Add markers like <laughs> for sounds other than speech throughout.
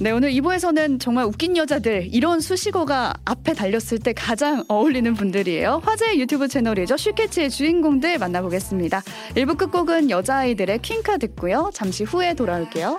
네, 오늘 2부에서는 정말 웃긴 여자들 이런 수식어가 앞에 달렸을 때 가장 어울리는 분들이에요. 화제의 유튜브 채널이죠. 슈캐치의 주인공들 만나보겠습니다. 1부 끝곡은 여자아이들의 퀸카 듣고요. 잠시 후에 돌아올게요.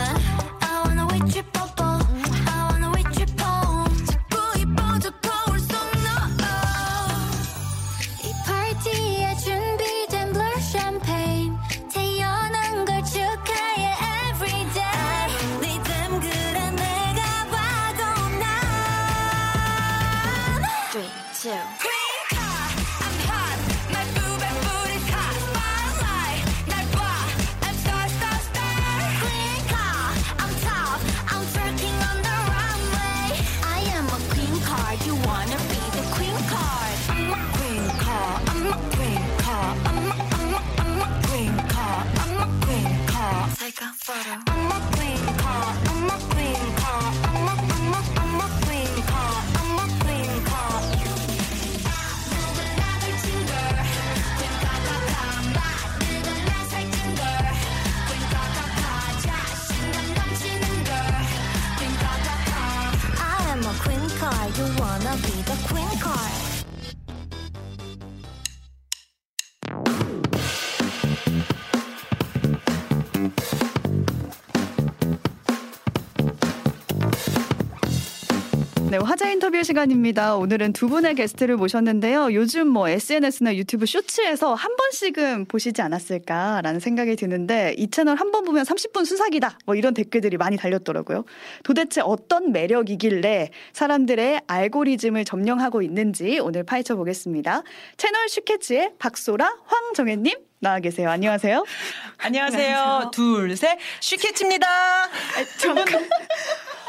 인터뷰 시간입니다. 오늘은 두 분의 게스트를 모셨는데요. 요즘 뭐 SNS나 유튜브 쇼츠에서 한 번씩은 보시지 않았을까라는 생각이 드는데 이 채널 한 번 보면 30분 수사기다. 뭐 이런 댓글들이 많이 달렸더라고요. 도대체 어떤 매력이길래 사람들의 알고리즘을 점령하고 있는지 오늘 파헤쳐 보겠습니다. 채널 슈케치의 박소라 황정혜님 나와 계세요. 안녕하세요. 안녕하세요. 안녕하세요. 둘, 셋. 슈케치입니다. 잠깐.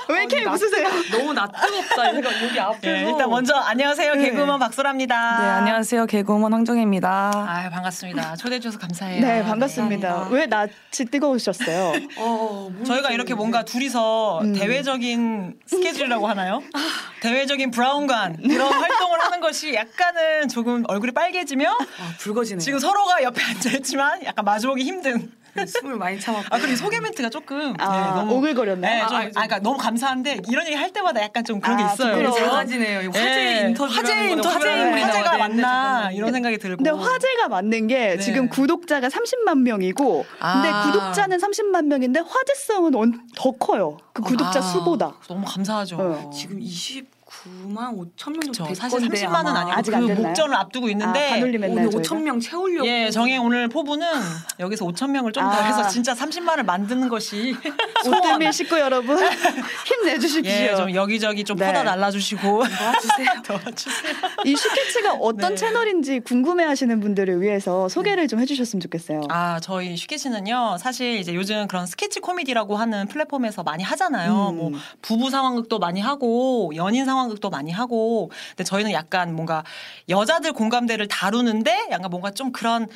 왜 이렇게 웃으세요? <laughs> 너무 낯뜨겁다. 여기 앞에서. 네, 일단 먼저 안녕하세요. 네. 개그우먼 박소라입니다. 네, 안녕하세요. 개그우먼 황정혜입니다. 아, 반갑습니다. 초대해 주셔서 감사해요. 네, 반갑습니다. 네, 왜 낯이 뜨거우셨어요? 어, 저희가 이렇게 뭔가 둘이서 음. 대외적인 스케줄이라고 하나요? 아. <laughs> 대외적인 브라운관 이런 활동을 하는 것이 약간은 조금 얼굴이 빨개지며 아, 붉어지네요. 지금 서로가 옆에 앉아 있지만 약간 마주보기 힘든 숨을 많이 참았고. 아 그리고 소개 멘트가 조금 아, 네, 너무 오글거렸나요? 네, 좀, 아, 아, 그러니까 너무 감사한데 이런 얘기 할 때마다 약간 좀 그런 게 아, 있어요. 작아지네요. 화제 네. 인터뷰 화제 인터뷰 화제가 맞나 이런 생각이 들고. 근데 화제가 맞는 게 네. 지금 구독자가 30만 명이고 근데 아. 구독자는 30만 명인데 화제성은 더 커요. 그 구독자 아, 수보다. 너무 감사하죠. 어. 지금 20 9만 5천 명 정도 됐 사실 30만은 아니고 아직 그 목전을 앞두고 있는데 아, 오늘 5천 명 채우려고 예 정혜 오늘 포부는 <laughs> 여기서 5천 명을 좀더 아. 해서 진짜 30만을 만드는 것이 <laughs> 오뜨밀 식구 여러분 <laughs> 힘내주십시오. 예, 좀 여기저기 좀 네. 퍼다 날라주시고 도와주세요. 도와주세요. 이 쉬케치가 어떤 네. 채널인지 궁금해하시는 분들을 위해서 소개를 좀 해주셨으면 좋겠어요. 아 저희 쉬케치는요 사실 이제 요즘 그런 스케치 코미디라고 하는 플랫폼에서 많이 하잖아요. 음. 뭐 부부 상황극도 많이 하고 연인 상황 상 황극도 많이 하고 근데 저희는 약간 뭔가 여자들 공감대를 다루는데 약간 뭔가 좀 그런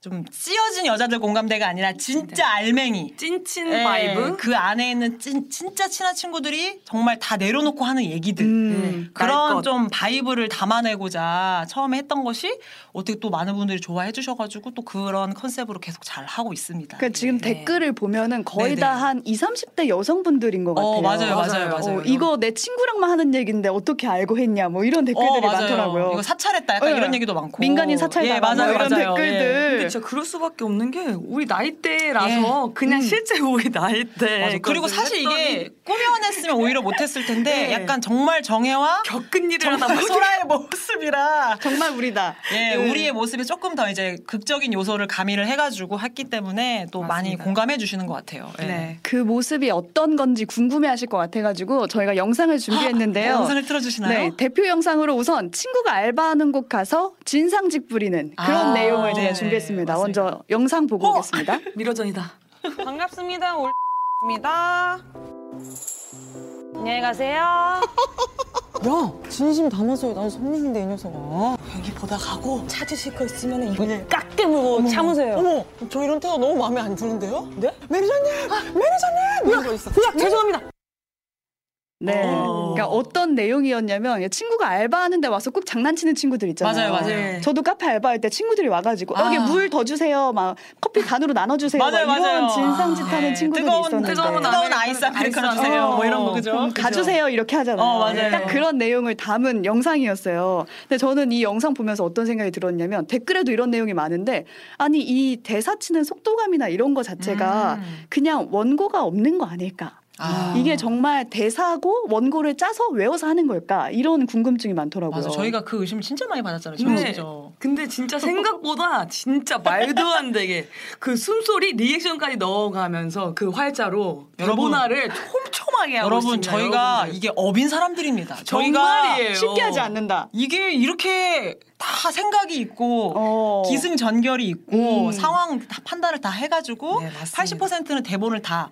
좀 찌어진 여자들 공감대가 아니라 진짜 알맹이. 찐친 예, vibe. 그 안에 있는 찐, 진짜 친한 친구들이 정말 다 내려놓고 하는 얘기들. 음. 그런 날 것. 좀 vibe를 담아내고자 처음에 했던 것이 어떻게 또 많은 분들이 좋아해 주셔가지고 또 그런 컨셉으로 계속 잘 하고 있습니다. 그러니까 지금 네. 댓글을 보면은 거의. 다 한 20, 30대 여성분들인 것 같아요. 어, 맞아요, 맞아요, 맞아요. 맞아요. 어, 이거 내 친구랑만 하는 얘기인데 어떻게 알고 했냐 뭐 이런 어, 댓글들이 맞아요. 많더라고요. 이거 사찰했다 약간 네. 이런 얘기도 많고. 민간인 사찰당한 예, 맞아요, 뭐 이런 맞아요. 댓글들. 근데 진짜 그럴 수밖에 없는 게 우리 나이대라서 그냥 음. 실제 우리 나이대. 맞아. 그리고. 사실 이게 했더니 꾸며냈으면 오히려 못했을 텐데 네. 약간 정말 정혜와 겪은 일을 보자. 소라의 모습이라 정말 우리다. 예, 네. 우리의 모습이 조금 더 이제 극적인 요소를 가미를 해가지고 했기 때문에 또 많이 맞습니다. 공감해 주시는 것 같아요. 예. 네. 그 모습이 어떤 건지 궁금해하실 것 같아가지고 저희가 영상을 준비했는데요. 영상을 틀어주시나요? 네, 대표 영상으로 우선 친구가 알바하는 곳 가서 진상직 부리는 그런 아, 내용을 네, 준비했습니다. 네, 먼저 영상 보고 어? 오겠습니다. <laughs> 미러전이다. 반갑습니다. 올입니다. 안녕히 가세요. <laughs> 야, 진심 담아서 나도 손님인데 이 녀석아. 여기 보다 가고 찾으실 거 있으면 이번에 깍게 물고 참으세요. 어머, 저 이런 태도 너무 마음에 안 드는데요? 네? 매니저님, 매니저님 이런 거 있어. 그냥 죄송합니다. 네, 어. 그러니까 어떤 내용이었냐면 친구가 알바하는데 와서 꼭 장난치는 친구들 있잖아요. 맞아요, 맞아요. 네. 저도 카페 알바할 때 친구들이 와가지고 아. 여기 물 더 주세요, 막 커피 반으로 나눠주세요, 맞아요, 막 이런 맞아요. 진상짓하는 네. 친구들이 뜨거운, 있었는데 뜨거운 뜨거운 아이스 아메리카노 주세요. 어, 뭐 이런 거 그죠? 그죠? 가주세요 이렇게 하잖아요. 어, 맞아요. 딱 그런 내용을 담은 영상이었어요. 근데 저는 이 영상 보면서 어떤 생각이 들었냐면 댓글에도 이런 내용이 많은데 아니 이 대사 치는 속도감이나 이런 거 자체가 음. 그냥 원고가 없는 거 아닐까? 아. 이게 정말 대사고 원고를 짜서 외워서 하는 걸까? 이런 궁금증이 많더라고요. 맞아. 저희가 그 의심을 진짜 많이 받았잖아요. 네. 진짜. 근데 진짜 생각보다 진짜 말도 안 되게 그 숨소리 리액션까지 넣어가면서 그 활자로 여러분. 대본화를 촘촘하게 하고 여러분 있습니다, 저희가 여러분들. 이게 어빈 사람들입니다. 저희가 정말이에요. 쉽게 하지 않는다. 이게 이렇게 다 생각이 있고 어. 기승전결이 있고 음. 상황 다 판단을 다 해가지고 네, 맞습니다. 80%는 대본을 다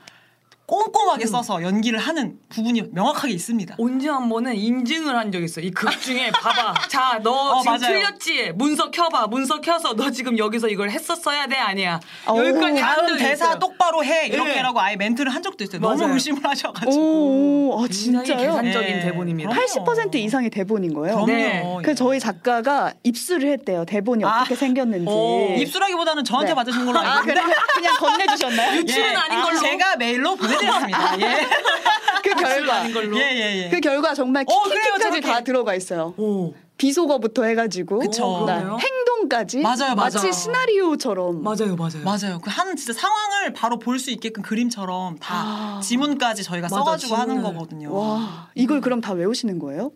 꼼꼼하게 써서 연기를 하는 부분이 명확하게 있습니다. 언제 한 번은 인증을 한 적 있어. 이 극 중에 <laughs> 봐봐. 자, 너 어, 지금 맞아요. 틀렸지? 문서 켜봐. 문서 켜서 너 지금 여기서 이걸 했었어야 돼 아니야. 오. 여기까지 한 다음 대사 있어요. 똑바로 해 이렇게라고 네. 아예 멘트를 한 적도 있어요. 너무 맞아요. 의심을 하셔가지고. 오, 오, 아, 진짜요? 계산적인 네. 대본입니다. 그럼요. 80% 이상이 대본인 거예요. 그럼요. 네. 그 저희 작가가 입수를 했대요. 대본이 아. 어떻게 생겼는지. 어, 입술하기보다는 저한테 네. 받으신 걸로 알고 아, 있는데 그래? 그냥 건네주셨나요? 유출은 아닌 걸로. 제가 메일로 보내 드렸습니다. <laughs> 예. 그 결과. 걸로. 예, 예, 예. 그 결과 정말 어, 저렇게. 다 들어가 있어요. 오. 비속어부터 해가지고 그쵸. 행동까지 맞아요, 마치 맞아요. 시나리오처럼 맞아요, 맞아요. 맞아요. 그 한 진짜 상황을 바로 볼 수 있게끔 그림처럼 다 아. 지문까지 저희가 맞아, 써가지고 하는 지문을. 거거든요. 와 이걸 그럼 다 외우시는 거예요?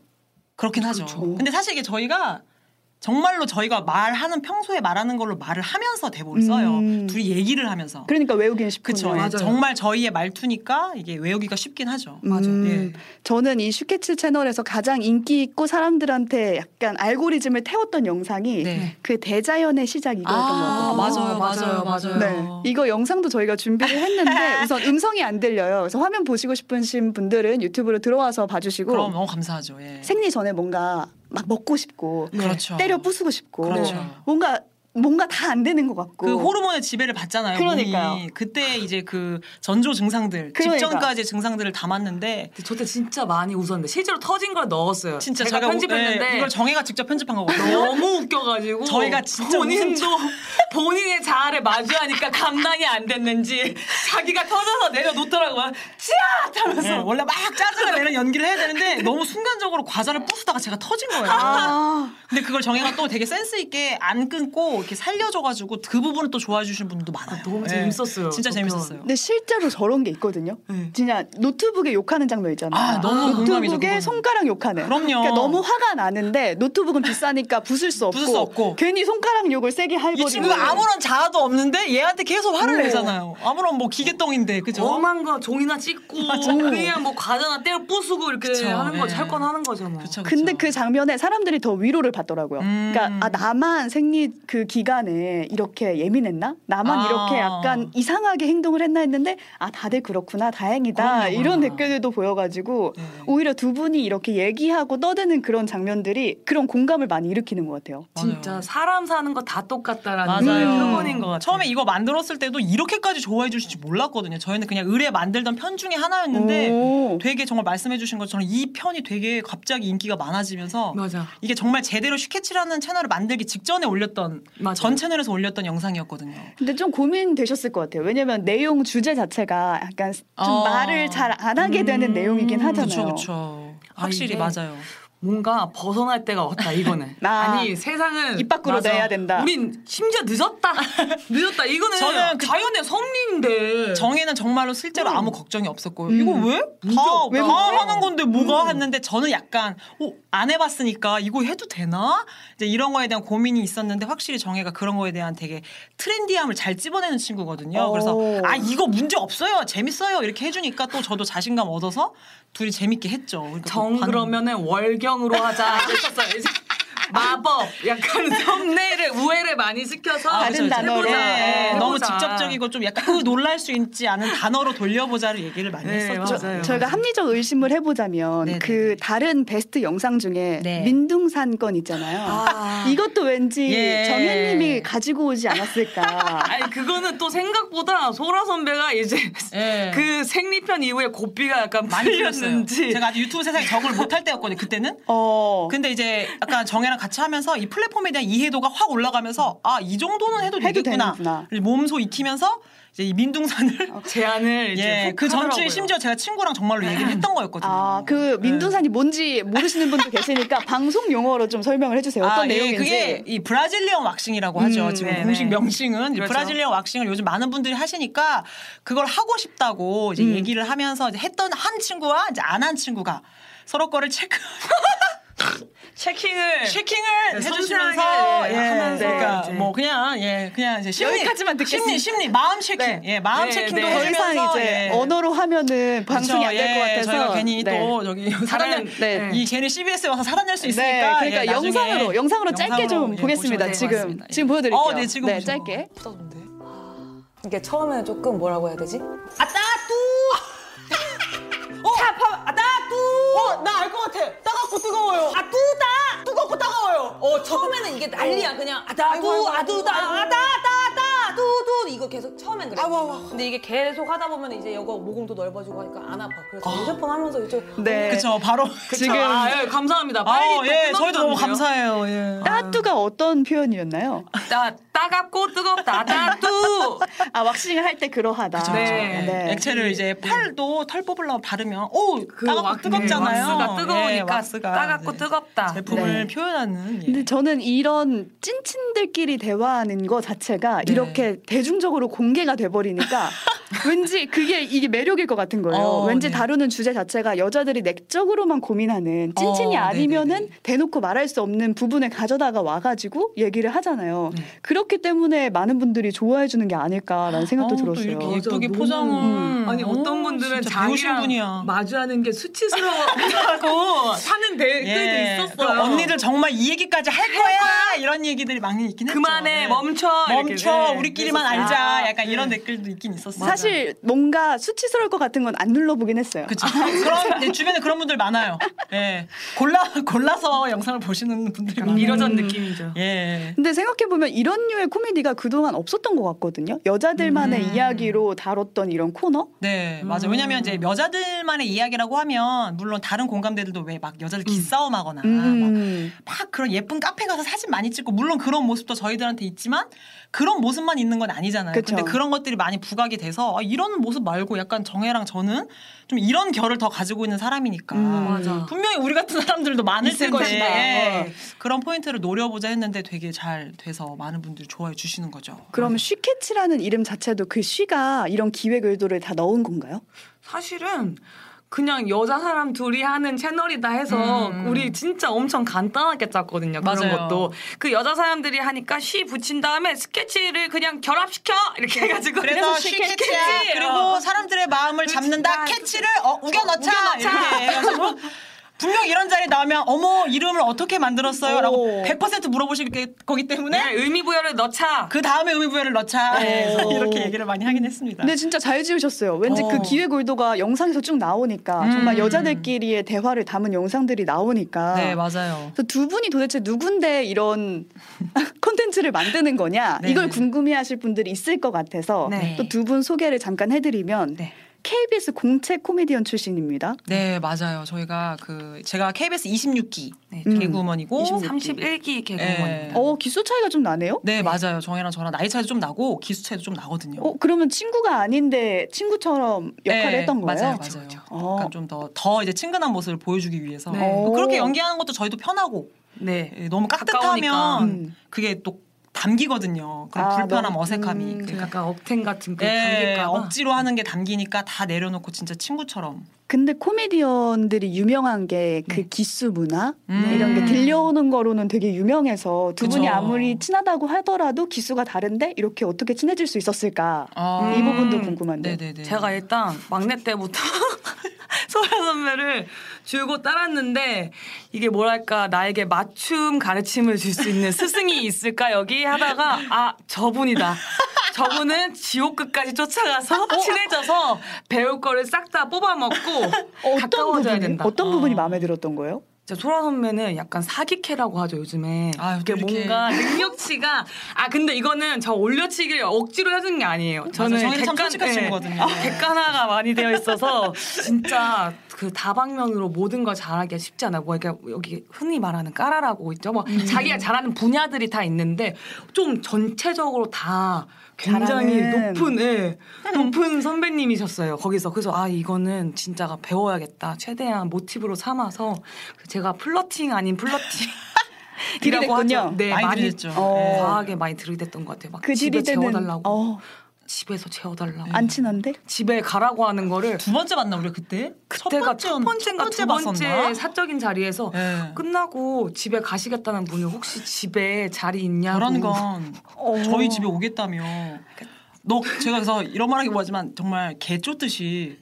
그렇긴 하죠. 그렇죠. 근데 사실 이게 저희가 정말로 저희가 말하는 평소에 말하는 걸로 말을 하면서 대본을 써요. 음. 둘이 얘기를 하면서. 그러니까 외우기는 쉽군요. 그쵸. 예, 맞아요. 정말 저희의 말투니까 이게 외우기가 쉽긴 하죠. 음, 예. 저는 이 슈케츠 채널에서 가장 인기 있고 사람들한테 약간 알고리즘을 태웠던 영상이 네. 그 대자연의 시작 이거였던 것 아, 같아요. 맞아요, 맞아요, 맞아요, 맞아요. 네, 이거 영상도 저희가 준비를 했는데 <laughs> 우선 음성이 안 들려요. 그래서 화면 보시고 싶으신 분들은 유튜브로 들어와서 봐주시고 그럼 너무 감사하죠. 예. 생리 전에 뭔가 막 먹고 싶고 그렇죠. 때려 부수고 싶고 그렇죠. 뭔가 뭔가 다 안 되는 것 같고 그 호르몬의 지배를 받잖아요. 그러니까요. 몸이. 그때 이제 그 전조 증상들, 그러니까. 직전까지 증상들을 담았는데 저때 진짜 많이 웃었는데 실제로 터진 걸 넣었어요. 진짜 제가, 제가 편집했는데 예, 이걸 정혜가 직접 편집한 거거든요. <laughs> 너무 웃겨가지고 저희가 진짜 본인도 <laughs> 본인의 자아를 마주하니까 감당이 안 됐는지 자기가 터져서 내려놓더라고요. 찌앗 하면서 예, 원래 막 짜증을 내는 연기를 해야 되는데 <laughs> 너무 순간적으로 과자를 부수다가 제가 터진 거예요. 아, 근데 그걸 정혜가 또 되게 센스 있게 안 끊고 이렇게 살려줘가지고 그 부분을 또 좋아해 주시는 분들도 많아요. 너무 예. 재밌었어요, 진짜 그 재밌었어요. 근데 실제로 저런 게 있거든요. 네. 진짜 노트북에 욕하는 장면 있잖아요. 아, 너무 노트북에. 손가락 욕하는. 그럼요. 그러니까 너무 화가 나는데 노트북은 비싸니까 부술 수 없고, <laughs> 부술 수 없고. 괜히 손가락 욕을 세게 할고 이 친구가 아무런 자아도 없는데 얘한테 계속 화를 네. 내잖아요. 아무런 뭐 기계똥인데 그죠? 엄한 거 종이나 찍고 <laughs> 그냥 뭐 과자나 때려 부수고 이렇게 그쵸, 하는 거 예. 할건 하는. 그쵸, 그쵸. 근데 그 장면에 사람들이 더 위로를 받더라고요. 음. 그러니까 아 나만 생리 그 기간에 이렇게 예민했나? 나만 아. 이렇게 약간 이상하게 행동을 했나 했는데 아 다들 그렇구나 다행이다 그럼요, 이런. 댓글들도 보여가지고 네. 오히려 두 분이 이렇게 얘기하고 떠드는 그런 장면들이 그런 공감을 많이 일으키는 것 같아요. 진짜 맞아요. 사람 사는 거 다 똑같다라는 맞아요. 표본인 것 같아요. 처음에 이거 만들었을 때도 이렇게까지 좋아해 주실지 몰랐거든요. 저희는 그냥 의뢰 만들던 편 중에 하나였는데 오. 되게 정말 말씀해 주신 것처럼 이 편이 되게 갑자기 인기가 많아지면서 맞아. 이게 정말 제대로 슈케치라는 채널을 만들기 직전에 올렸던 맞아요. 전 채널에서 올렸던 영상이었거든요. 근데 좀 고민되셨을 것 같아요. 왜냐면 내용 주제 자체가 약간 좀 어. 말을 잘 안 하게 되는 내용이긴 하잖아요. 그렇죠. 확실히 이게 맞아요. 뭔가 벗어날 때가 왔다 이거는. <laughs> 아. 아니 세상은 입 밖으로 맞아. 내야 된다. 우린 심지어 늦었다. <laughs> 늦었다. 이거는 저는 그- 자연의 섭리인데. 정혜는 정말로 실제로 아무 걱정이 없었고 음. 이거 왜? 다, 왜 다? 하는 건데 뭐가 했는데 저는 약간 어, 안 해봤으니까 이거 해도 되나? 이제 이런 거에 대한 고민이 있었는데 확실히 정혜가 그런 거에 대한 되게 트렌디함을 잘 찝어내는 친구거든요. 그래서 오. 아 이거 문제 없어요, 재밌어요 이렇게 해주니까 또 저도 자신감 얻어서 둘이 재밌게 했죠. 그러니까 정 그러면은 월경으로 하자 했었어요. 마법 약간 <laughs> 섭내를 우회를 많이 시켜서 다른 그쵸. 단어로. 네, 네, 너무. 직접적이고 좀 약간 으, 놀랄 수 있지 않은 단어로 돌려보자를 얘기를 많이 네, 했었죠. 맞아요. 저희가 합리적 의심을 해보자면 네네네. 그 다른 베스트 영상 중에 네. 민둥산 건 있잖아요. 아. <laughs> 이것도 왠지 예. 정현님이 가지고 오지 않았을까. <laughs> 아니 그거는 또 생각보다 소라 선배가 이제 예. 그 생리편 이후에 고삐가 약간 많이. 풀렸는지 제가 아직 유튜브 세상에 적응을 못할 때였거든요. 그때는. 어. 근데 이제 약간 정혜랑 같이 하면서 이 플랫폼에 대한 이해도가 확 올라가면서 아 이 정도는 해도, 해도 되겠구나. 되는구나. 몸소 익히면서 이제 이 민둥산을 제안을 이제 <laughs> 예, 훅그 전주에. 심지어 제가 친구랑 정말로 얘기를 했던 거였거든요. 아, 그 민둥산이 네. 뭔지 모르시는 분도 계시니까 <laughs> 방송 용어로 좀 설명을 해 주세요. 어떤 아, 예, 내용인지. 그게 이 Brazilian waxing이라고 하죠. 음, 지금 네네. 공식 명칭은 이 그렇죠. Brazilian waxing을 요즘 많은 분들이 하시니까 그걸 하고 싶다고 이제 음. 얘기를 하면서 이제 했던 한 친구와 이제 안 한 친구가 서로 거를 체크 <laughs> checking을 checking을 네, 해주시면서 예, 하면서 그러니까. 뭐 그냥 예 그냥 이제 심리 여기까지만 듣겠습니다. 심리 심리 마음 checking 네. 예 마음 네, checking도 네. 더 해주면서 이상 이제 예. 언어로 하면은 방송이 안 될것 그렇죠. 예, 같아서 저희가 괜히 네. 또 살아낼 네. 이 괜히 CBS에 와서 살아낼 수 있으니까 네, 그러니까 예, 나중에 영상으로 영상으로 짧게 좀 영상으로, 예, 보겠습니다. 지금. 지금 보여드릴게요. 어, 네, 지금 보셔도 짧게. 이게 처음에는 조금 뭐라고 해야 되지? 어, 나 알 것 같아. 따갑고 뜨거워요. 아, 뚜다! 뜨겁고 따가워요. 어 처음에는 이게 난리야 그냥 아다두 아이고, 아이고, 아두다 아이고. 아다다다 두두 이거 계속 처음엔 그래. 아이고, 아이고. 근데 이게 계속 하다 보면 이제 이거 모공도 넓어지고 하니까 안 아파. 그래서 휴대폰 하면서 이제 네. 그쵸 바로 지금 아, 예, 감사합니다. 빨리 아, 또 예, 저희도 너무. 감사해요. 예. 따뚜가 어떤 표현이었나요? 따, 따갑고 뜨겁다. <laughs> 따뚜. 아 왁싱을 할 때 그러하다. 그쵸, 네. 그쵸. 네. 예. 액체를 이제 팔도 털 뽑으려고 바르면 오 그 따갑고 왁- 뜨겁잖아요. 왁스가 뜨거우니까 예, 왁스가 따갑고 뜨겁다. 제품을 네. 표현하는 예. 근데 저는 이런 찐친들끼리 대화하는 거 자체가 네. 이렇게 대중적으로 공개가 돼버리니까 <laughs> 왠지 그게 이게 매력일 것 같은 거예요. 어, 왠지 네. 다루는 주제 자체가 여자들이 내적으로만 고민하는 찐친이 어, 아니면은 네네네. 대놓고 말할 수 없는 부분을 가져다가 와가지고 얘기를 하잖아요. 네. 그렇기 때문에 많은 분들이 좋아해 주는 게 아닐까라는 생각도 어, 또 들었어요. 이렇게 예쁘게 너무- 포장은 아니 어떤 분들은 진짜 배우신 자기랑 분이야. 마주하는 게 수치스러워하고 <laughs> 하는 댓글도 예. 있었어요. 그럼 언니들 정말 이 얘기까지 할 거야 이런 얘기들이 많이 있긴 했죠. 그만해 예. 멈춰 이렇게. 멈춰 네, 우리끼리 만 그랬었어요. 알자 아, 약간 네. 이런 댓글도 있긴 있었어요. 사실 뭔가 수치스러울 것 같은 건 안 눌러보긴 했어요. 그쵸. 그런 네, 주변에 그런 분들 많아요. 예. 골라 골라서 영상을 보시는 분들이 많아요. 미러전 느낌이죠. 예. 근데 생각해 보면 이런 류의 코미디가 그동안 없었던 것 같거든요. 여자들만의 음. 이야기로 다뤘던 이런 코너? 네, 맞아. 요 왜냐면 이제 여자들만의 이야기라고 하면 물론 다른 공감대들도 왜 막 여자들 기싸움하거나 막, 음. 막 그런 예쁜 카페 가서 사진 많이 찍고 물론 그런 모습도 저희들한테 있지만 그런 모습만 있는 건 아니잖아요. 그쵸. 근데 그런 것들이 많이 부각이 돼서 아, 이런 모습 말고 약간 정혜랑 저는 좀 이런 결을 더 가지고 있는 사람이니까 음. 맞아. 분명히 우리 같은 사람들도 많을 텐데 것이다. 예. 어. 그런 포인트를 노려보자 했는데 되게 잘 돼서 많은 분들이 좋아해 주시는 거죠. 그럼 쉬캐치라는 이름 자체도 그 쉬가 이런 기획 의도를 다 넣은 건가요? 사실은 그냥 여자 사람 둘이 하는 채널이다 해서 음. 우리 진짜 엄청 간단하게 짰거든요. 그런 맞아요. 것도 그 여자 사람들이 하니까 쉬 붙인 다음에 스케치를 그냥 결합시켜 이렇게 해가지고 그래서 쉬 쉬캐치야. 그리고 사람들의 마음을 잡는다. 캐치를 어, 우겨 넣자. 우겨 넣자. 분명 이런 자리 나오면 어머 이름을 어떻게 만들었어요?라고 오. 100% 물어보실 게- 거기 때문에 네, 의미 부여를 넣자. 그 다음에 의미 부여를 넣자 오. 이렇게 얘기를 많이 하긴 했습니다. 근데 진짜 잘 지으셨어요. 왠지 어. 그 기획 의도가 영상에서 쭉 나오니까 음. 정말 여자들끼리의 대화를 담은 영상들이 나오니까. 네 맞아요. 그래서 두 분이 도대체 누군데 이런 <laughs> 콘텐츠를 만드는 거냐 네. 이걸 궁금해하실 분들이 있을 것 같아서 네. 또두 분 소개를 잠깐 해드리면 네. KBS 공채 코미디언 출신입니다. 네 맞아요. 저희가 그 제가 KBS 26기 네, 음. 개구먼이고 31기 개그우먼입니다. 어 기수 차이가 좀 나네요. 네, 맞아요. 정혜랑 저랑 나이 차이도 좀 나고 기수 차이도 좀 나거든요. 어 그러면 친구가 아닌데 친구처럼 역할을 네, 했던 거예요? 맞아요, 맞아요. 어. 약간 좀더더 이제 친근한 모습을 보여주기 위해서 네. 뭐 그렇게 연기하는 것도 저희도 편하고 네. 예, 너무 가까우니까. 깍듯하면 음. 그게 또 담기거든요. 그런 아, 불편함, 너무- 어색함이. 음. 그러니까 약간 억텐 같은 그 예, 감길까봐. 억지로 하는 게 담기니까 다 내려놓고 진짜 친구처럼. 근데 코미디언들이 유명한 게그 기수 문화 음. 이런 게 들려오는 거로는 되게 유명해서 두 분이 그쵸. 아무리 친하다고 하더라도 기수가 다른데 이렇게 어떻게 친해질 수 있었을까? 아, 이 부분도 궁금한데. 네네네. 제가 일단 막내 때부터 <laughs> 소라 선배를 줄고 따랐는데 이게 뭐랄까 나에게 맞춤 가르침을 줄 수 있는 스승이 있을까 여기 하다가 아 저분이다. 저분은 지옥 끝까지 쫓아가서 친해져서 배울 거를 싹 다 뽑아먹고 <laughs> 어떤 가까워져야 부분이 된다. 어떤 부분이 어. 마음에 들었던 거예요? 소라 선배는 약간 사기캐라고 하죠 요즘에. 아유, 이게. 뭔가 능력치가 아 근데 이거는 저 올려치기를 억지로 해준 게 아니에요. 저는 정혜는 참 솔직한 친구거든요. 객관화가 많이 되어 있어서 <laughs> 진짜 그 다방면으로 모든 걸 잘하기가 쉽지 않아요. 뭐 이렇게 여기 흔히 말하는 까라라고 있죠. 뭐 음. 자기가 잘하는 분야들이 다 있는데 좀 전체적으로 다 굉장히 잘하는. 높은 예, 높은 선배님이셨어요. 거기서 그래서 아 이거는 진짜가 배워야겠다. 최대한 모티브로 삼아서 제가 플러팅 아닌 플러팅. 이라고. <laughs> 하죠. 네, 많이 많이 들렸죠. 어. 네. 과하게 많이 들이댔던 것 같아요. 막 그 집에 재워달라고. 어, 집에서 재워달라고. 안 친한데? 집에 가라고 하는 거를 두 번째 봤나 우리 그때? 그때가 첫 번째 인가 두 번째 봤었나? 사적인 자리에서 네. 끝나고 집에 가시겠다는 분이 혹시 집에 자리 있냐고 그런 건 어. 저희 집에 오겠다며. 너 제가 그래서 이런 말하기 뭐하지만 정말 개 쫓듯이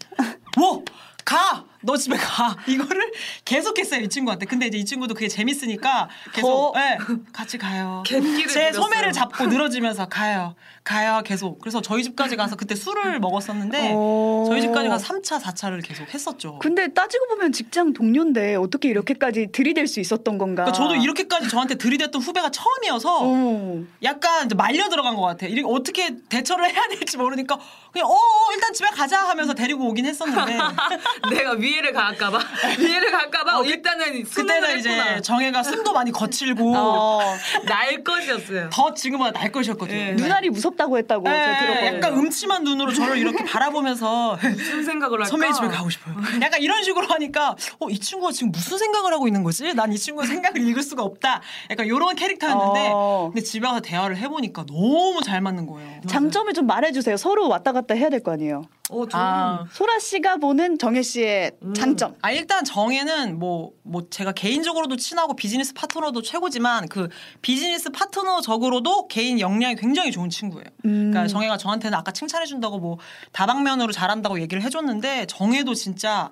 뭐 가! 너 집에 가! 이거를 계속했어요 이 친구한테. 근데 이제 이 친구도 그게 재밌으니까 계속 더- 예, 같이 가요. 제 부렸어요. 소매를 잡고 늘어지면서 가요. 가요 계속. 그래서 저희 집까지 가서 그때 술을 <laughs> 먹었었는데 어. 저희 집까지 가서 3차 4차를 계속 했었죠. 근데 따지고 보면 직장 동료인데 어떻게 이렇게까지 들이댈 수 있었던 건가? 그러니까 저도 이렇게까지 저한테 들이댔던 후배가 처음이어서 어. 약간 말려 들어간 것 같아. 이게 어떻게 대처를 해야 될지 모르니까 그냥 어 일단 집에 가자 하면서 데리고 오긴 했었는데 <laughs> 내가 위해를 갈까봐 <laughs> 위해를 갈까봐 일단은 순회를 그때는 이제. 정혜가 숨도 많이 거칠고 어. 날 것이었어요. 더 지금보다 날 것이었거든요. 예. 눈알이 무섭 다고 했다고 네, 제가 들었거든요. 약간 음침한 눈으로 저를 이렇게 바라보면서 <laughs> 무슨 생각을 할까? 선배님 집에 가고 싶어요. 약간 이런 식으로 하니까 어, 이 친구가 지금 무슨 생각을 하고 있는 거지? 난 이 친구의 생각을 읽을 수가 없다. 약간 이런 캐릭터였는데 어. 근데 집에 가서 대화를 해보니까 너무 잘 맞는 거예요. 장점을 좀 말해주세요. 서로 왔다 갔다 해야 될 거 아니에요. 어, 저는 아. 소라 씨가 보는 정혜 씨의 장점. 아 일단 정혜는 뭐뭐 제가 개인적으로도 친하고 비즈니스 파트너도 최고지만 그 비즈니스 파트너적으로도 개인 역량이 굉장히 좋은 친구예요. 음. 그러니까 정혜가 저한테는 아까 칭찬해 준다고 뭐 다방면으로 잘한다고 얘기를 해 줬는데 정혜도 진짜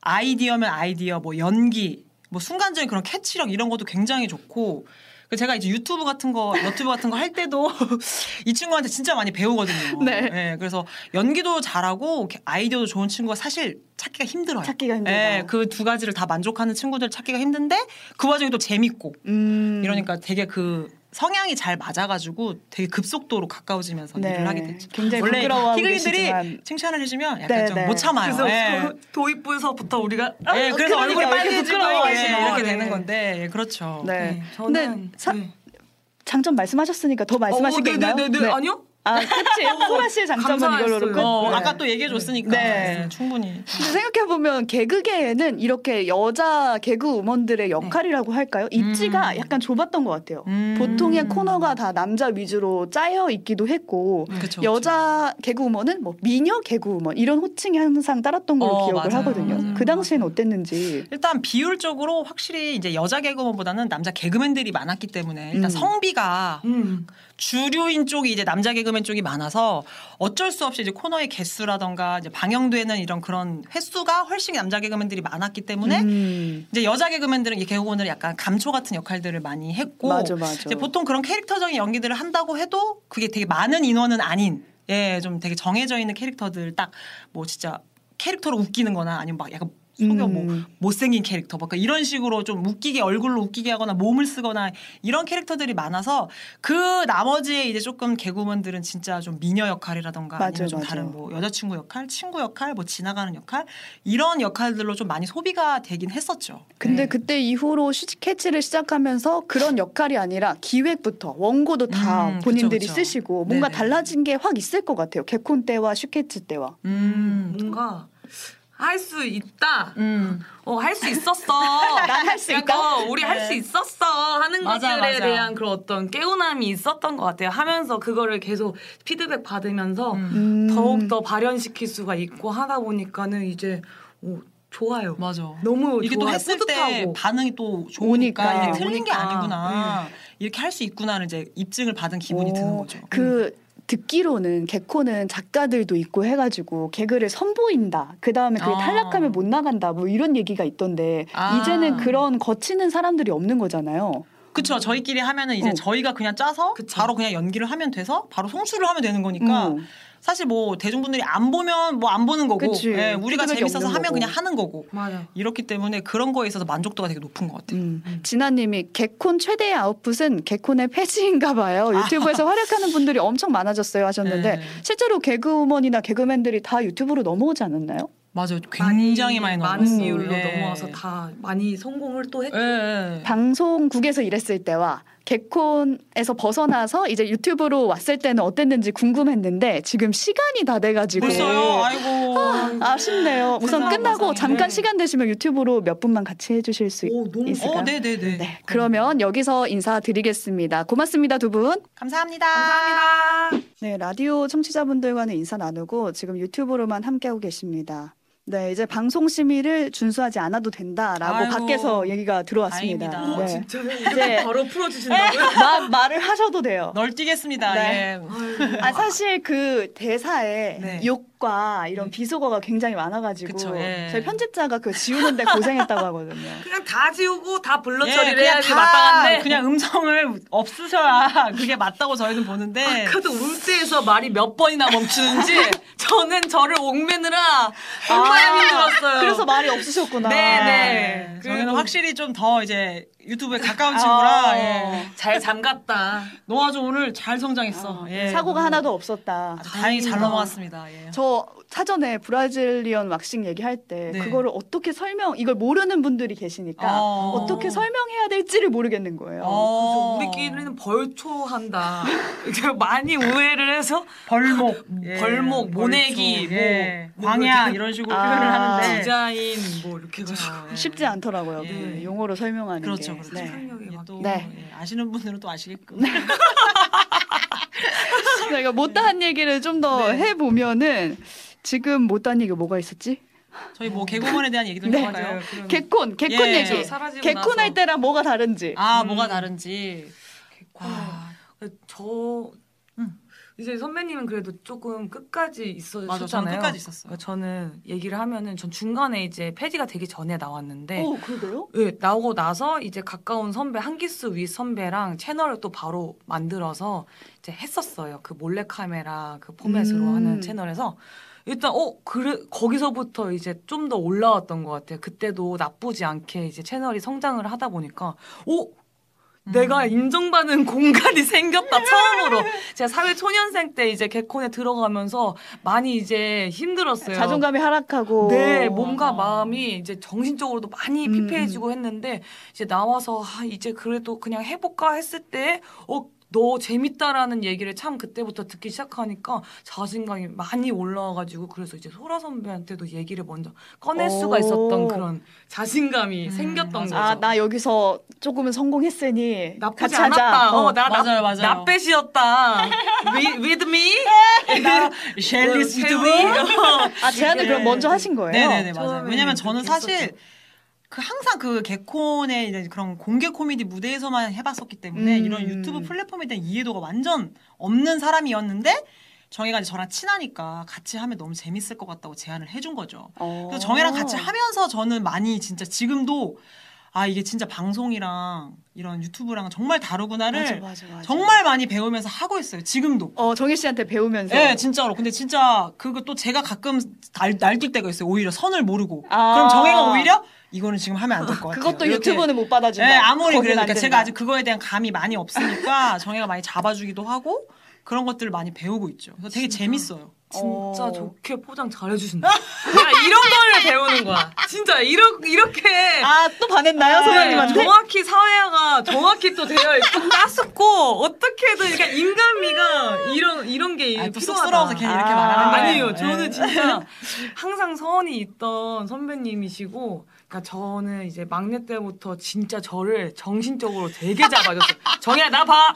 아이디어면 아이디어 뭐 연기 뭐 순간적인 그런 캐치력 이런 것도 굉장히 좋고 그 제가 이제 유튜브 같은 거 너튜브 같은 거 할 때도 <laughs> 이 친구한테 진짜 많이 배우거든요. 네. 그래서 연기도 잘하고 아이디어도 좋은 친구가 사실 찾기가 힘들어요. 찾기가 힘들다. 그두 가지를 다 만족하는 친구들 찾기가 힘든데 그 와중에 또 재밌고 음. 이러니까 되게 그 성향이 잘 맞아가지고 되게 급속도로 가까워지면서 네. 일을 하게 됐죠. 굉장히 원래 부끄러워하고 희극인들이 계시지만. 칭찬을 해주면 약간 네, 좀 네. 못 참아요. 그래서 예. <laughs> 도입부에서부터 우리가 예, 그래서 그러니까 얼굴이 빨개지고 이렇게 네. 되는 건데 예, 그렇죠. 네. 네, 근데 저는 사- 네. 장점 말씀하셨으니까 더 말씀하실 어, 게 있나요? 네네 네. 아니요? 아, 그치. 소라 씨의 장점은. 이걸로 끝. 어, 네. 아까 또 얘기해 줬으니까 네. 네, 충분히. 근데 생각해보면 개그계에는 이렇게 여자 개그 우먼들의 역할이라고 할까요? 입지가 약간 좁았던 것 같아요. 음. 보통의 코너가 다 남자 위주로 짜여 있기도 했고 그쵸, 여자 개그 우먼은 뭐 미녀 개그 우먼 이런 호칭이 항상 따랐던 걸로 어, 기억을 맞아요. 하거든요. 맞아요. 그 당시에는 어땠는지. 일단 비율적으로 확실히 이제 여자 개그맨보다는 남자 개그맨들이 많았기 때문에 일단 음. 성비가 음. 주류인 쪽이 이제 남자 개그맨 쪽이 많아서 어쩔 수 없이 이제 코너의 개수라던가 이제 방영되는 이런 그런 횟수가 훨씬 남자 개그맨들이 많았기 때문에 음. 이제 여자 개그맨들은 이 개그우먼들은 약간 감초 같은 역할들을 많이 했고 맞아, 맞아. 이제 보통 그런 캐릭터적인 연기들을 한다고 해도 그게 되게 많은 인원은 아닌 예, 좀 되게 정해져 있는 캐릭터들 딱 뭐 진짜 캐릭터로 웃기는 거나 아니면 막 약간 속여 뭐 음. 못생긴 캐릭터 막 이런 식으로 좀 웃기게 얼굴로 웃기게 하거나 몸을 쓰거나 이런 캐릭터들이 많아서 그 나머지에 이제 조금 개그우먼들은 진짜 좀 미녀 역할이라던가 맞아요, 아니면 좀 맞아요. 다른 뭐 여자친구 역할, 친구 역할, 뭐 지나가는 역할 이런 역할들로 좀 많이 소비가 되긴 했었죠. 근데 네. 그때 이후로 슈지캐치를 시작하면서 그런 역할이 아니라 기획부터 원고도 다 음, 그쵸, 본인들이 그쵸. 쓰시고 뭔가 네네. 달라진 게 확 있을 것 같아요. 개콘 때와 슈케츠 때와. 음. 뭔가 할 수 있다. 음. 어, 할 수 있었어. <laughs> 난 할수 약간, 있다? 어, 우리 할수 있었어. 하는 맞아, 것들에 맞아. 대한 그런 어떤 깨우남이 있었던 것 같아요. 하면서 그거를 계속 피드백 받으면서 음. 더욱더 발현시킬 수가 있고 하다 보니까는 이제 오, 좋아요. 맞아. 너무 이게 또 좋아요. 했을 때 뿌듯하고. 반응이 또 좋으니까 오니까. 이게 틀린 게 오니까. 아니구나. 이렇게 할 수 있구나를 이제 입증을 받은 기분이 오, 드는 거죠. 그 듣기로는 개코는 작가들도 있고 해가지고 개그를 선보인다. 그 다음에 그게 아. 탈락하면 못 나간다. 뭐 이런 얘기가 있던데 아. 이제는 그런 거치는 사람들이 없는 거잖아요. 그쵸. 저희끼리 하면은 이제 어. 저희가 그냥 짜서 그쵸. 바로 그냥 연기를 하면 돼서 바로 송출을 하면 되는 거니까 음. 사실 뭐 대중분들이 안 보면 뭐 안 보는 거고 그치. 예, 우리가 재밌어서 하면 거고. 그냥 하는 거고 맞아. 이렇기 때문에 그런 거에 있어서 만족도가 되게 높은 것 같아요. 음. 진아님이 개콘 최대의 아웃풋은 개콘의 폐지인가 봐요. 유튜브에서 활약하는 분들이 엄청 많아졌어요 하셨는데 네. 실제로 개그우먼이나 개그맨들이 다 유튜브로 넘어오지 않았나요? 맞아요. 굉장히 많이, 많은 넘어갔어요. 비율로 예. 넘어와서 다 많이 성공을 또 했죠. 예, 예. 방송국에서 일했을 때와 개콘에서 벗어나서 이제 유튜브로 왔을 때는 어땠는지 궁금했는데 지금 시간이 다 돼가지고 벌써요. 아이고. 아 쉽네요. 우선 세상에, 끝나고 세상에. 잠깐 네. 시간 되시면 유튜브로 몇 분만 같이 해주실 수 오, 너무 있을까요? 어, 네, 네, 네. 네, 그러면 여기서 인사드리겠습니다. 고맙습니다, 두 분. 감사합니다. 감사합니다. 네, 라디오 청취자분들과는 인사 나누고 지금 유튜브로만 함께하고 계십니다. 네, 이제 방송 심의를 준수하지 않아도 된다라고 아이고, 밖에서 얘기가 들어왔습니다. 다행입니다. 네. 진짜요? 이제- 이제 바로 풀어주신다고요? <laughs> 마- 말을 하셔도 돼요. 널뛰겠습니다. 네. 예. 아, 사실 그 대사에 네. 욕 과 이런 비속어가 굉장히 많아가지고 그쵸, 예. 저희 편집자가 그 지우는데 고생했다고 하거든요. <laughs> 그냥 다 지우고 다 불러 예, 처리를 해야지 다 마땅한데 그냥 음성을 없으셔야 그게 맞다고 저희는 보는데 아까도 울 때에서 말이 몇 번이나 멈추는지 <laughs> 저는 저를 옥매느라 정말 힘들었어요. 그래서 말이 없으셨구나. 네, 네. 네, 저희는 확실히 좀 더 이제 유튜브에 가까운 친구라 아. 예. 잘 잠갔다. 너 아주 오늘 잘 성장했어. 예. 사고가 하나도 없었다. 아주 다행히 잘 넘어갔습니다. 예. 저 사전에 브라질리언 왁싱 얘기할 때 네. 그거를 어떻게 설명 이걸 모르는 분들이 계시니까 어. 어. 떻게 설명해야 될지를 모르겠는 거예요. 어. 그래서 우리끼리는 벌초한다. <laughs> 이제 많이 우회를 해서 벌목, 예. 벌목, 모내기, 벌초, 예. 뭐- 광야 뭐 이런 식으로 아. 표현을 하는데 디자인 뭐 이렇게 해서 예. 쉽지 않더라고요. 예. 그 용어로 설명하는 그렇죠, 게. 그렇죠. 네. 또 네. 예, 아시는 분들은 또 아시겠고. <laughs> 저희가 못다한 얘기를 좀더 네. 해보면은 지금 못다한 얘기가 뭐가 있었지? 저희 뭐 개그맨에 대한 얘기도 네. 맞아요. 그럼 개콘, 개콘 예. 얘기. 사라지고 개콘 나서. 할 때랑 뭐가 다른지. 아 음. 뭐가 다른지. 아, 아, 저 음. 이제 선배님은 그래도 조금 끝까지 있었잖아요. 맞아, 저는 끝까지 있었어요. 그러니까 저는 얘기를 하면은 전 중간에 이제 폐지가 되기 전에 나왔는데 오, 그래요? 네, 나오고 나서 이제 가까운 선배 한기수 위 선배랑 채널을 또 바로 만들어서 이제 했었어요. 그 몰래 카메라 그 포맷으로 음. 하는 채널에서 일단 어 그래 거기서부터 이제 좀 더 올라왔던 것 같아요. 그때도 나쁘지 않게 이제 채널이 성장을 하다 보니까 오 내가 인정받는 공간이 <laughs> 생겼다 처음으로 제가 사회 초년생 때 이제 개콘에 들어가면서 많이 이제 힘들었어요. 자존감이 하락하고. 네, 몸과 어. 마음이 이제 정신적으로도 많이 음, 피폐해지고 했는데 이제 나와서 아, 이제 그래도 그냥 해볼까 했을 때 어. 너 재밌다라는 얘기를 참 그때부터 듣기 시작하니까 자신감이 많이 올라와가지고 그래서 이제 소라 선배한테도 얘기를 먼저 꺼낼 수가 오. 있었던 그런 자신감이 생겼던 거죠. 아, 나 여기서 조금은 성공했으니 나쁘지 같이 하자. 않았다. 어, 나 맞아요, 맞아요. 나 빼시였다. with, with me? 셸리스 어, 유튜브. 셸리. 아, 제안을 그럼 예. 먼저 하신 거예요? 네네네 맞아요. 처음에는 왜냐면 저는 사실 그 항상 그 개콘의 이제 그런 공개 코미디 무대에서만 해봤었기 때문에 음. 이런 유튜브 플랫폼에 대한 이해도가 완전 없는 사람이었는데 정혜가 이제 저랑 친하니까 같이 하면 너무 재밌을 것 같다고 제안을 해준 거죠. 어. 그래서 정혜랑 같이 하면서 저는 많이 진짜 지금도 아 이게 진짜 방송이랑 이런 유튜브랑 정말 다르구나를 맞아, 맞아, 맞아. 정말 많이 배우면서 하고 있어요. 지금도. 어 정혜 씨한테 배우면서. 네, 진짜로. 근데 진짜 그거 또 제가 가끔 날, 날뛸 때가 있어요. 오히려 선을 모르고. 아. 그럼 정혜가 오히려 이거는 지금 하면 안 될 것 같아요. 그것도 이렇게. 유튜브는 못 받아준다. 네, 아무리 그래도 안 그러니까. 제가 아직 그거에 대한 감이 많이 없으니까 정혜가 많이 잡아주기도 하고 그런 것들을 많이 배우고 있죠. 그래서 되게 재밌어요. 진짜 어. 좋게 포장 잘해주신다. 야 이런 거를 배우는 거야. 진짜 이러, 이렇게 아 또 반했나요 네. 소장님한테? 정확히 사회화가 정확히 또 되어 있고 따숩고 어떻게든 그러니까 인간미가 이런 이런 게 아, 필요하다. 쑥스러워서 괜히 이렇게 아, 말하는 거예요. 아니에요. 네. 저는 진짜 <laughs> 항상 선이 있던 선배님이시고, 그러니까 저는 이제 막내 때부터 진짜 저를 정신적으로 되게 잡아줬어요. 정야 나 봐,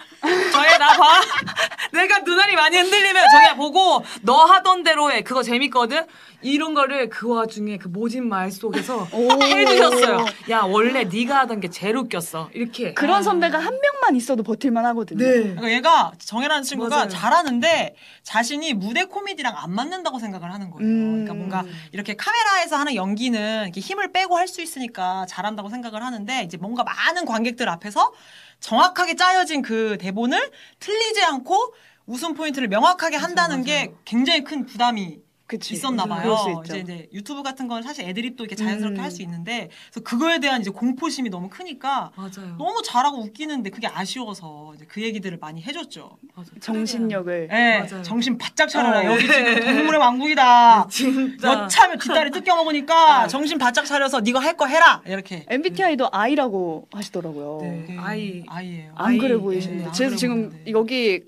정야 나 봐. <laughs> 내가 눈알이 많이 흔들리면 정야 보고 너 하던 대로 해. 그거 재밌거든. 이런 거를 그 와중에 그 모진 말 속에서 해주셨어요. 야 원래 네가 하던 게 제일 웃겼어. 이렇게. 그런 선배가 한 명만 있어도 버틸만 하거든요. 네. 그러니까 얘가 정혜라는 친구가 맞아요. 잘하는데 자신이 무대 코미디랑 안 맞는다고 생각을 하는 거예요. 음. 그러니까 뭔가 이렇게 카메라에서 하는 연기는 이렇게 힘을 빼고 할 수 있으니까 잘한다고 생각을 하는데 이제 뭔가 많은 관객들 앞에서 정확하게 짜여진 그 대본을 틀리지 않고 웃음 포인트를 명확하게 한다는 게 굉장히 큰 부담이 그치. 있었나 봐요. 이제, 이제 유튜브 같은 건 사실 애드립도 이렇게 자연스럽게 음. 할수 있는데 그래서 그거에 대한 이제 공포심이 너무 크니까 맞아요. 너무 잘하고 웃기는데 그게 아쉬워서 이제 그 얘기들을 많이 해줬죠. 맞아. 정신력을. 예, 맞아요. 정신 바짝 차려라. 어. 여기 지금 <laughs> 동물의 왕국이다. 진짜. 여차면 뒷다리 <laughs> 뜯겨 먹으니까 정신 바짝 차려서 네가 할 거 해라. 이렇게. MBTI도 I라고 하시더라고요. 네. 네, 아이. 아이예요. 안 그래 아이, 보이시는데. 네, 안 그래서 그래 지금. 여기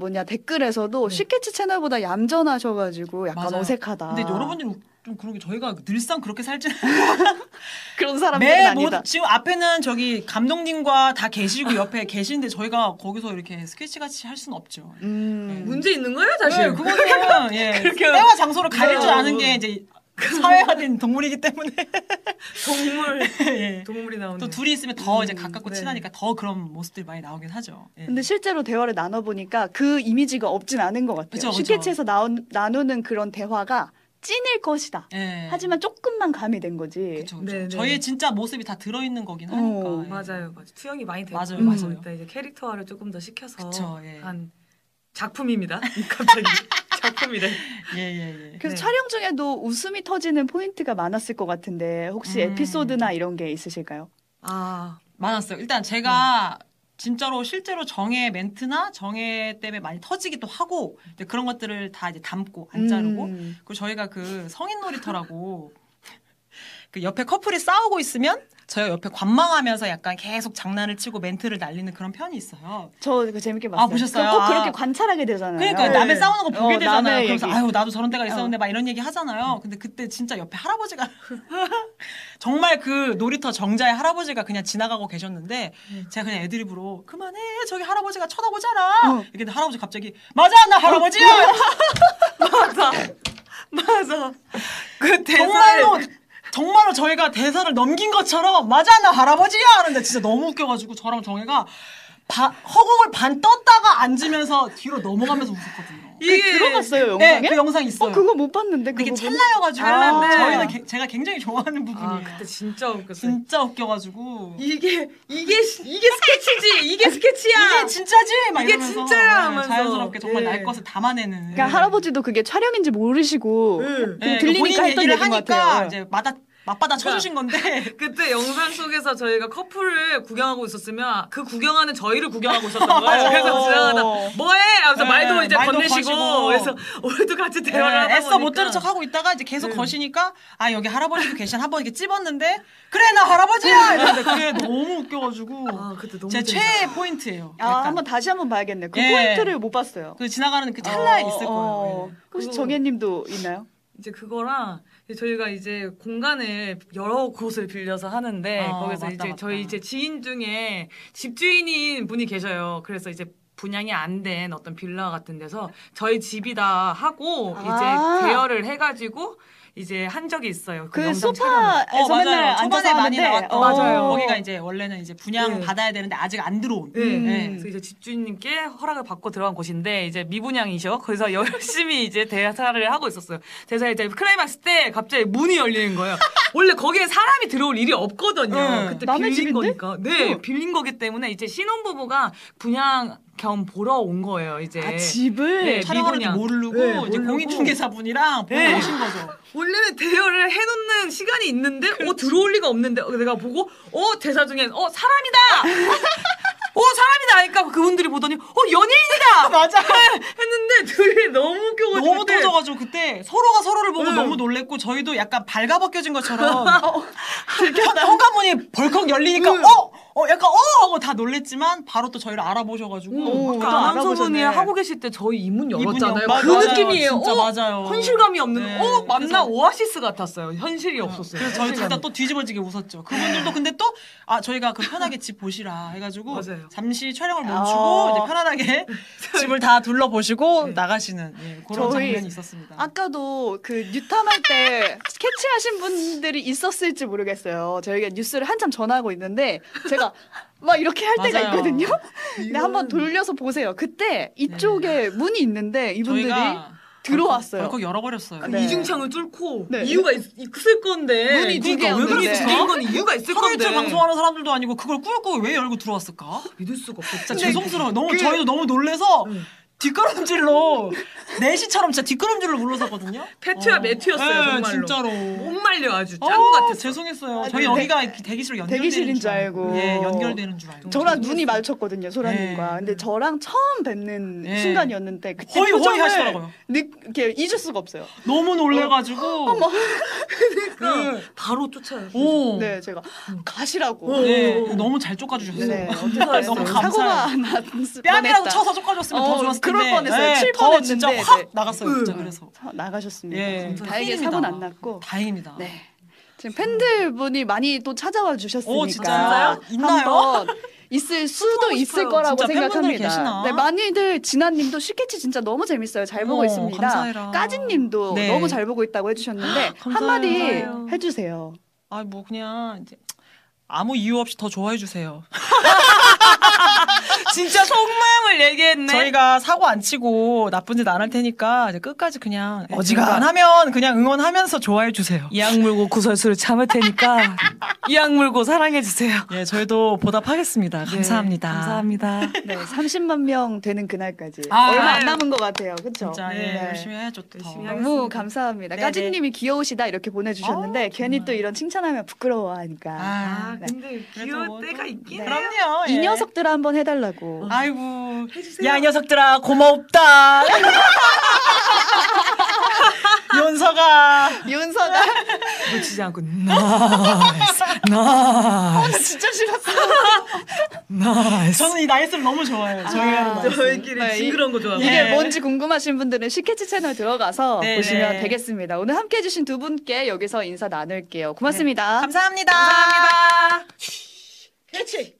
뭐냐 댓글에서도 시케치 채널보다 얌전하셔가지고 약간 맞아요. 어색하다. 근데 여러분들은 좀 그런 게 저희가 늘상 그렇게 살지는 <laughs> 그런 사람들은 매 아니다. 지금 앞에는 저기 감독님과 다 계시고 옆에 <laughs> 계시는데 저희가 거기서 이렇게 스케치 같이 할 수는 없죠. 음. 문제 있는 거예요, 사실? 네, 그거는 <laughs> 예, 때와 장소를 가릴 줄 아는 게 이제 사회화된 동물이기 때문에 <laughs> 동물. 예. 동물이 나오네. 또 둘이 있으면 더 이제 가깝고 네. 친하니까 더 그런 모습들이 많이 나오긴 하죠. 예. 근데 실제로 대화를 나눠 보니까 그 이미지가 없진 않은 것 같아요. 그쵸, 그쵸. 시케치에서 나오, 나누는 그런 대화가 찐일 것이다. 예. 하지만 조금만 가미된 거지. 그쵸, 그쵸. 네, 네. 저희의 진짜 모습이 다 들어있는 거긴 어, 하니까. 예. 맞아요, 맞아요. 투영이 많이 되고 맞아요, 맞아요. 일단 이제 캐릭터화를 조금 더 시켜서 그쵸, 예. 한 작품입니다. <laughs> 갑자기 작품이래. <laughs> 예, 예, 예. 그래서 네. 촬영 중에도 웃음이 터지는 포인트가 많았을 것 같은데 혹시 음. 에피소드나 이런 게 있으실까요? 아, 많았어요. 일단 제가 네. 진짜로 실제로 정의 멘트나 정의 때문에 많이 터지기도 하고 이제 그런 것들을 다 이제 담고 안 자르고 음. 그리고 저희가 그 성인 놀이터라고 <laughs> 그 옆에 커플이 싸우고 있으면 저희가 옆에 관망하면서 약간 계속 장난을 치고 멘트를 날리는 그런 편이 있어요. 저 그거 재밌게 봤어요. 아, 보셨어요? 꼭 아. 그렇게 관찰하게 되잖아요. 그러니까 남의 싸우는 거 보게 어, 되잖아요. 남의 그래서 얘기. 아유 나도 저런 때가 있었는데 막 이런 얘기 하잖아요. 근데 그때 진짜 옆에 할아버지가 <laughs> 정말 그 놀이터 정자의 할아버지가 그냥 지나가고 계셨는데 제가 그냥 애드립으로 그만해 저기 할아버지가 쳐다보잖아. 어. 이렇게 할아버지 갑자기 맞아 나 할아버지야. <laughs> 맞아, <laughs> 맞아. 그 대사를 정말로 정말로 저희가 대사를 넘긴 것처럼 맞아 나 할아버지야 하는데 진짜 너무 웃겨가지고 저랑 정혜가 바- 허공을 반 떴다가 앉으면서 뒤로 넘어가면서 웃었거든요. 그게 이게 들어갔어요 네, 영상에? 그 영상 있어요. 어 그거 못 봤는데 그 부분? 찰나여가지고 아. 저희는 게- 제가 굉장히 좋아하는 부분이에요. 아 그때 진짜 웃겼어요. 진짜 웃겨가지고 이게 이게 이게 스케치지 이게 스케치야. 이게 진짜지? 막 이게 이러면서 진짜야 네. 자연스럽게 정말 예. 날 것을 담아내는. 그러니까 할아버지도 그게 촬영인지 모르시고 네, 들리니까 했던 얘기를 얘기인 것 하니까 같아요. 이제 마다 맞받아 쳐주신 건데 <laughs> 그때 영상 속에서 저희가 커플을 구경하고 있었으면 그 구경하는 저희를 구경하고 있었던 거예요. <laughs> 그래서 지나가다 뭐해? 하면서 네, 말도 이제 말도 건네시고 거시고. 그래서 우리도 같이 대화를 하다 네, 애써 못 보니까. 들은 척 하고 있다가 이제 계속 네. 거시니까 아 여기 할아버지도 계시나 한번 이렇게 찝었는데 그래 나 할아버지야 이랬는데 그게 너무 웃겨가지고 아 그때 너무 제. 최애 포인트예요. 아 약간. 한번 다시 한번 봐야겠네. 그 예. 포인트를 못 봤어요. 그 지나가는 그 찰나에 어, 있을 어, 거예요. 예. 혹시 정혜님도 있나요? 이제 그거랑 이제 저희가 이제 공간을 여러 곳을 빌려서 하는데 어, 거기서 맞다, 이제 맞다. 저희 이제 지인 중에 집주인인 분이 계셔요. 그래서 이제 분양이 안 된 어떤 빌라 같은 데서 저희 집이다 하고 아. 이제 대여를 해가지고 이제 한 적이 있어요. 그, 그. 소파에서 어, 맨날 초반에 많이 나왔던 어. 맞아요. 거기가 이제 원래는 이제 분양 네. 받아야 되는데 아직 안 들어온. 네. 네. 그래서 이제 집주인님께 허락을 받고 들어간 곳인데 이제 미분양이셔. 그래서 <laughs> 열심히 이제 대사를 하고 있었어요. 대사 이제 클라이막스 때 갑자기 문이 열리는 거예요. 원래 거기에 사람이 들어올 일이 없거든요. 응. 그때 빌린 집인데? 거니까. 네, 빌린 거기 때문에 이제 신혼부부가 분양 겸 보러 온 거예요. 이제. 아, 집을 네, 촬영하는지. 모르고 네, 이제 모르고. 공인중개사분이랑 보러 네. 오신 거죠. <laughs> 원래는 대여를 해놓는 시간이 있는데 어 들어올 리가 없는데 어, 내가 보고 어 대사 중에 어 사람이다 <laughs> 어 사람이다 하니까 그분들이 보더니 어 연예인이다 <laughs> 맞아. 했는데 둘이 너무 웃겨가지고 너무 그때 터져가지고 그때 서로가 서로를 보고 응. 너무 놀랬고 저희도 약간 발가벗겨진 것처럼 어, 현- 현관문이 벌컥 열리니까 어, 어 약간 어 하고 다 놀랬지만 바로 또 저희를 알아보셔가지고 오, 그또 아나운서분이. 하고 계실 때 저희 이문 열었잖아요. 열- 그 맞아요. 느낌이에요. 진짜 어, 맞아요. 현실감이 없는 네. 어 맞나 오아시스 같았어요. 현실이 없었어요. 그래서 저희 둘 다. 또 뒤집어지게 웃었죠. 그분들도 근데 또 아 저희가 그 편하게 집 보시라 해가지고 맞아요. 잠시 촬영을 멈추고 어. 이제 편안하게 <laughs> 집을 다 둘러보시고 네. 나가시는 예, 그런 장면이 있었습니다. 아까도 그 뉴탐할 때 캐치하신 분들이 있었을지 모르겠어요. 저희가 뉴스를 한참 전하고 있는데 제가 막 이렇게 할 때가 맞아요. 있거든요. 근데 한번 돌려서 보세요. 그때 이쪽에 문이 있는데 이분들이 저희가 들어왔어요. 벌컥 열어버렸어요. 네. 이중창을 뚫고 네. 이유가 있, 있을 건데 문이 두 그러니까 왜 개였는데. 두개인 건 이유가 있을 건데 이틀 방송하는 사람들도 아니고 그걸 꾸역꾸역 왜 열고 들어왔을까? 믿을 수가 없어. 진짜 죄송스러워. 너무 그- 저희도 너무 놀래서 응. 뒷걸음질로 4시처럼 진짜 뒷걸음질로 물러섰거든요. 패트야 어. 매트였어요 네, 정말로. 진짜로. 못 말려 아주 어, 짱구 같았어. 죄송했어요. 아, 저희 네. 여기가 대기실로 연결되는 대기실인 줄 알고. 예, 연결되는 줄 알고. 저랑 눈이 마주쳤거든요, 소라님과. 네. 근데 저랑 처음 뵙는 네. 순간이었는데 그때 허이 표정을 하시더라고요. 느, 이렇게 잊을 수가 없어요. 너무 놀래가지고. 어 머. 그, 바로 쫓아요. 오. 네, 제가 가시라고. 네, 너무 잘 쫓아주셨어요. 네, 너무 감사해요. 사고가 뺨이라도 뻔했다. 쳐서 쫓아줬으면 어, 더 좋았을 텐데. 그럴 뻔했어요. 칠더 뻔했는데, 진짜 확 네. 나갔어요. 진짜 그래서. 사- 나가셨습니다. 예, 다행히. 사고는 안 났고. 다행입니다. 네. 지금 팬들분이 많이 또 찾아와 주셨으니까 오, 진짜요? 있나요? 한번 있을 <laughs> 수도 있을. 거라고 생각합니다. 네, 많이들 진아님도 슈케치 진짜 너무 재밌어요. 잘 보고 어머, 있습니다. 감사해라. 까진님도 네. 너무 잘 보고 있다고 해주셨는데 감사해요. 한마디. 해주세요. 아, 뭐 그냥 이제 아무 이유 없이 더 좋아해 주세요. <laughs> 진짜 속마음을 얘기했네. 저희가 사고 안 치고 나쁜 짓 안 할 테니까 이제 끝까지 그냥 네, 어지간하면 그냥 응원하면서 좋아해 주세요. 이악 물고 구설수를 참을 테니까 이악 물고 사랑해 주세요. 예, 저희도 보답하겠습니다. 감사합니다. 감사합니다. 네, 30만 명 되는 그날까지 아, 얼마 안 아유. 남은 것 같아요. 그렇죠? 진짜 예, 열심히 해야죠. 또. 열심히 더. 하겠습니다. 너무 감사합니다. 네, 까진님이 귀여우시다 이렇게 보내주셨는데 어, 괜히 정말. 또 이런 칭찬하면 부끄러워하니까 아, 네. 근데 귀여울 그래도 때가 또- 있긴 네. 해요. 그럼요. 이 예. 녀석들아 한번 해달라고. 아이고. 야, 이 녀석들아, 고마웠다. <laughs> 윤서가. 윤서가 놓치지 않고 nice nice 진짜 싫었어. nice. 저는 이 nice를 너무 좋아해요. 저희 하는 nice. 저희끼리 네, 이- 징그러운 거 좋아하고. 이게 예. 뭔지 궁금하신 분들은 시케치 채널 들어가서 네, 보시면 네. 되겠습니다. 오늘 함께 해주신 두 분께 여기서 인사 나눌게요. 고맙습니다. 감사합니다. 감사합니다. 그렇지.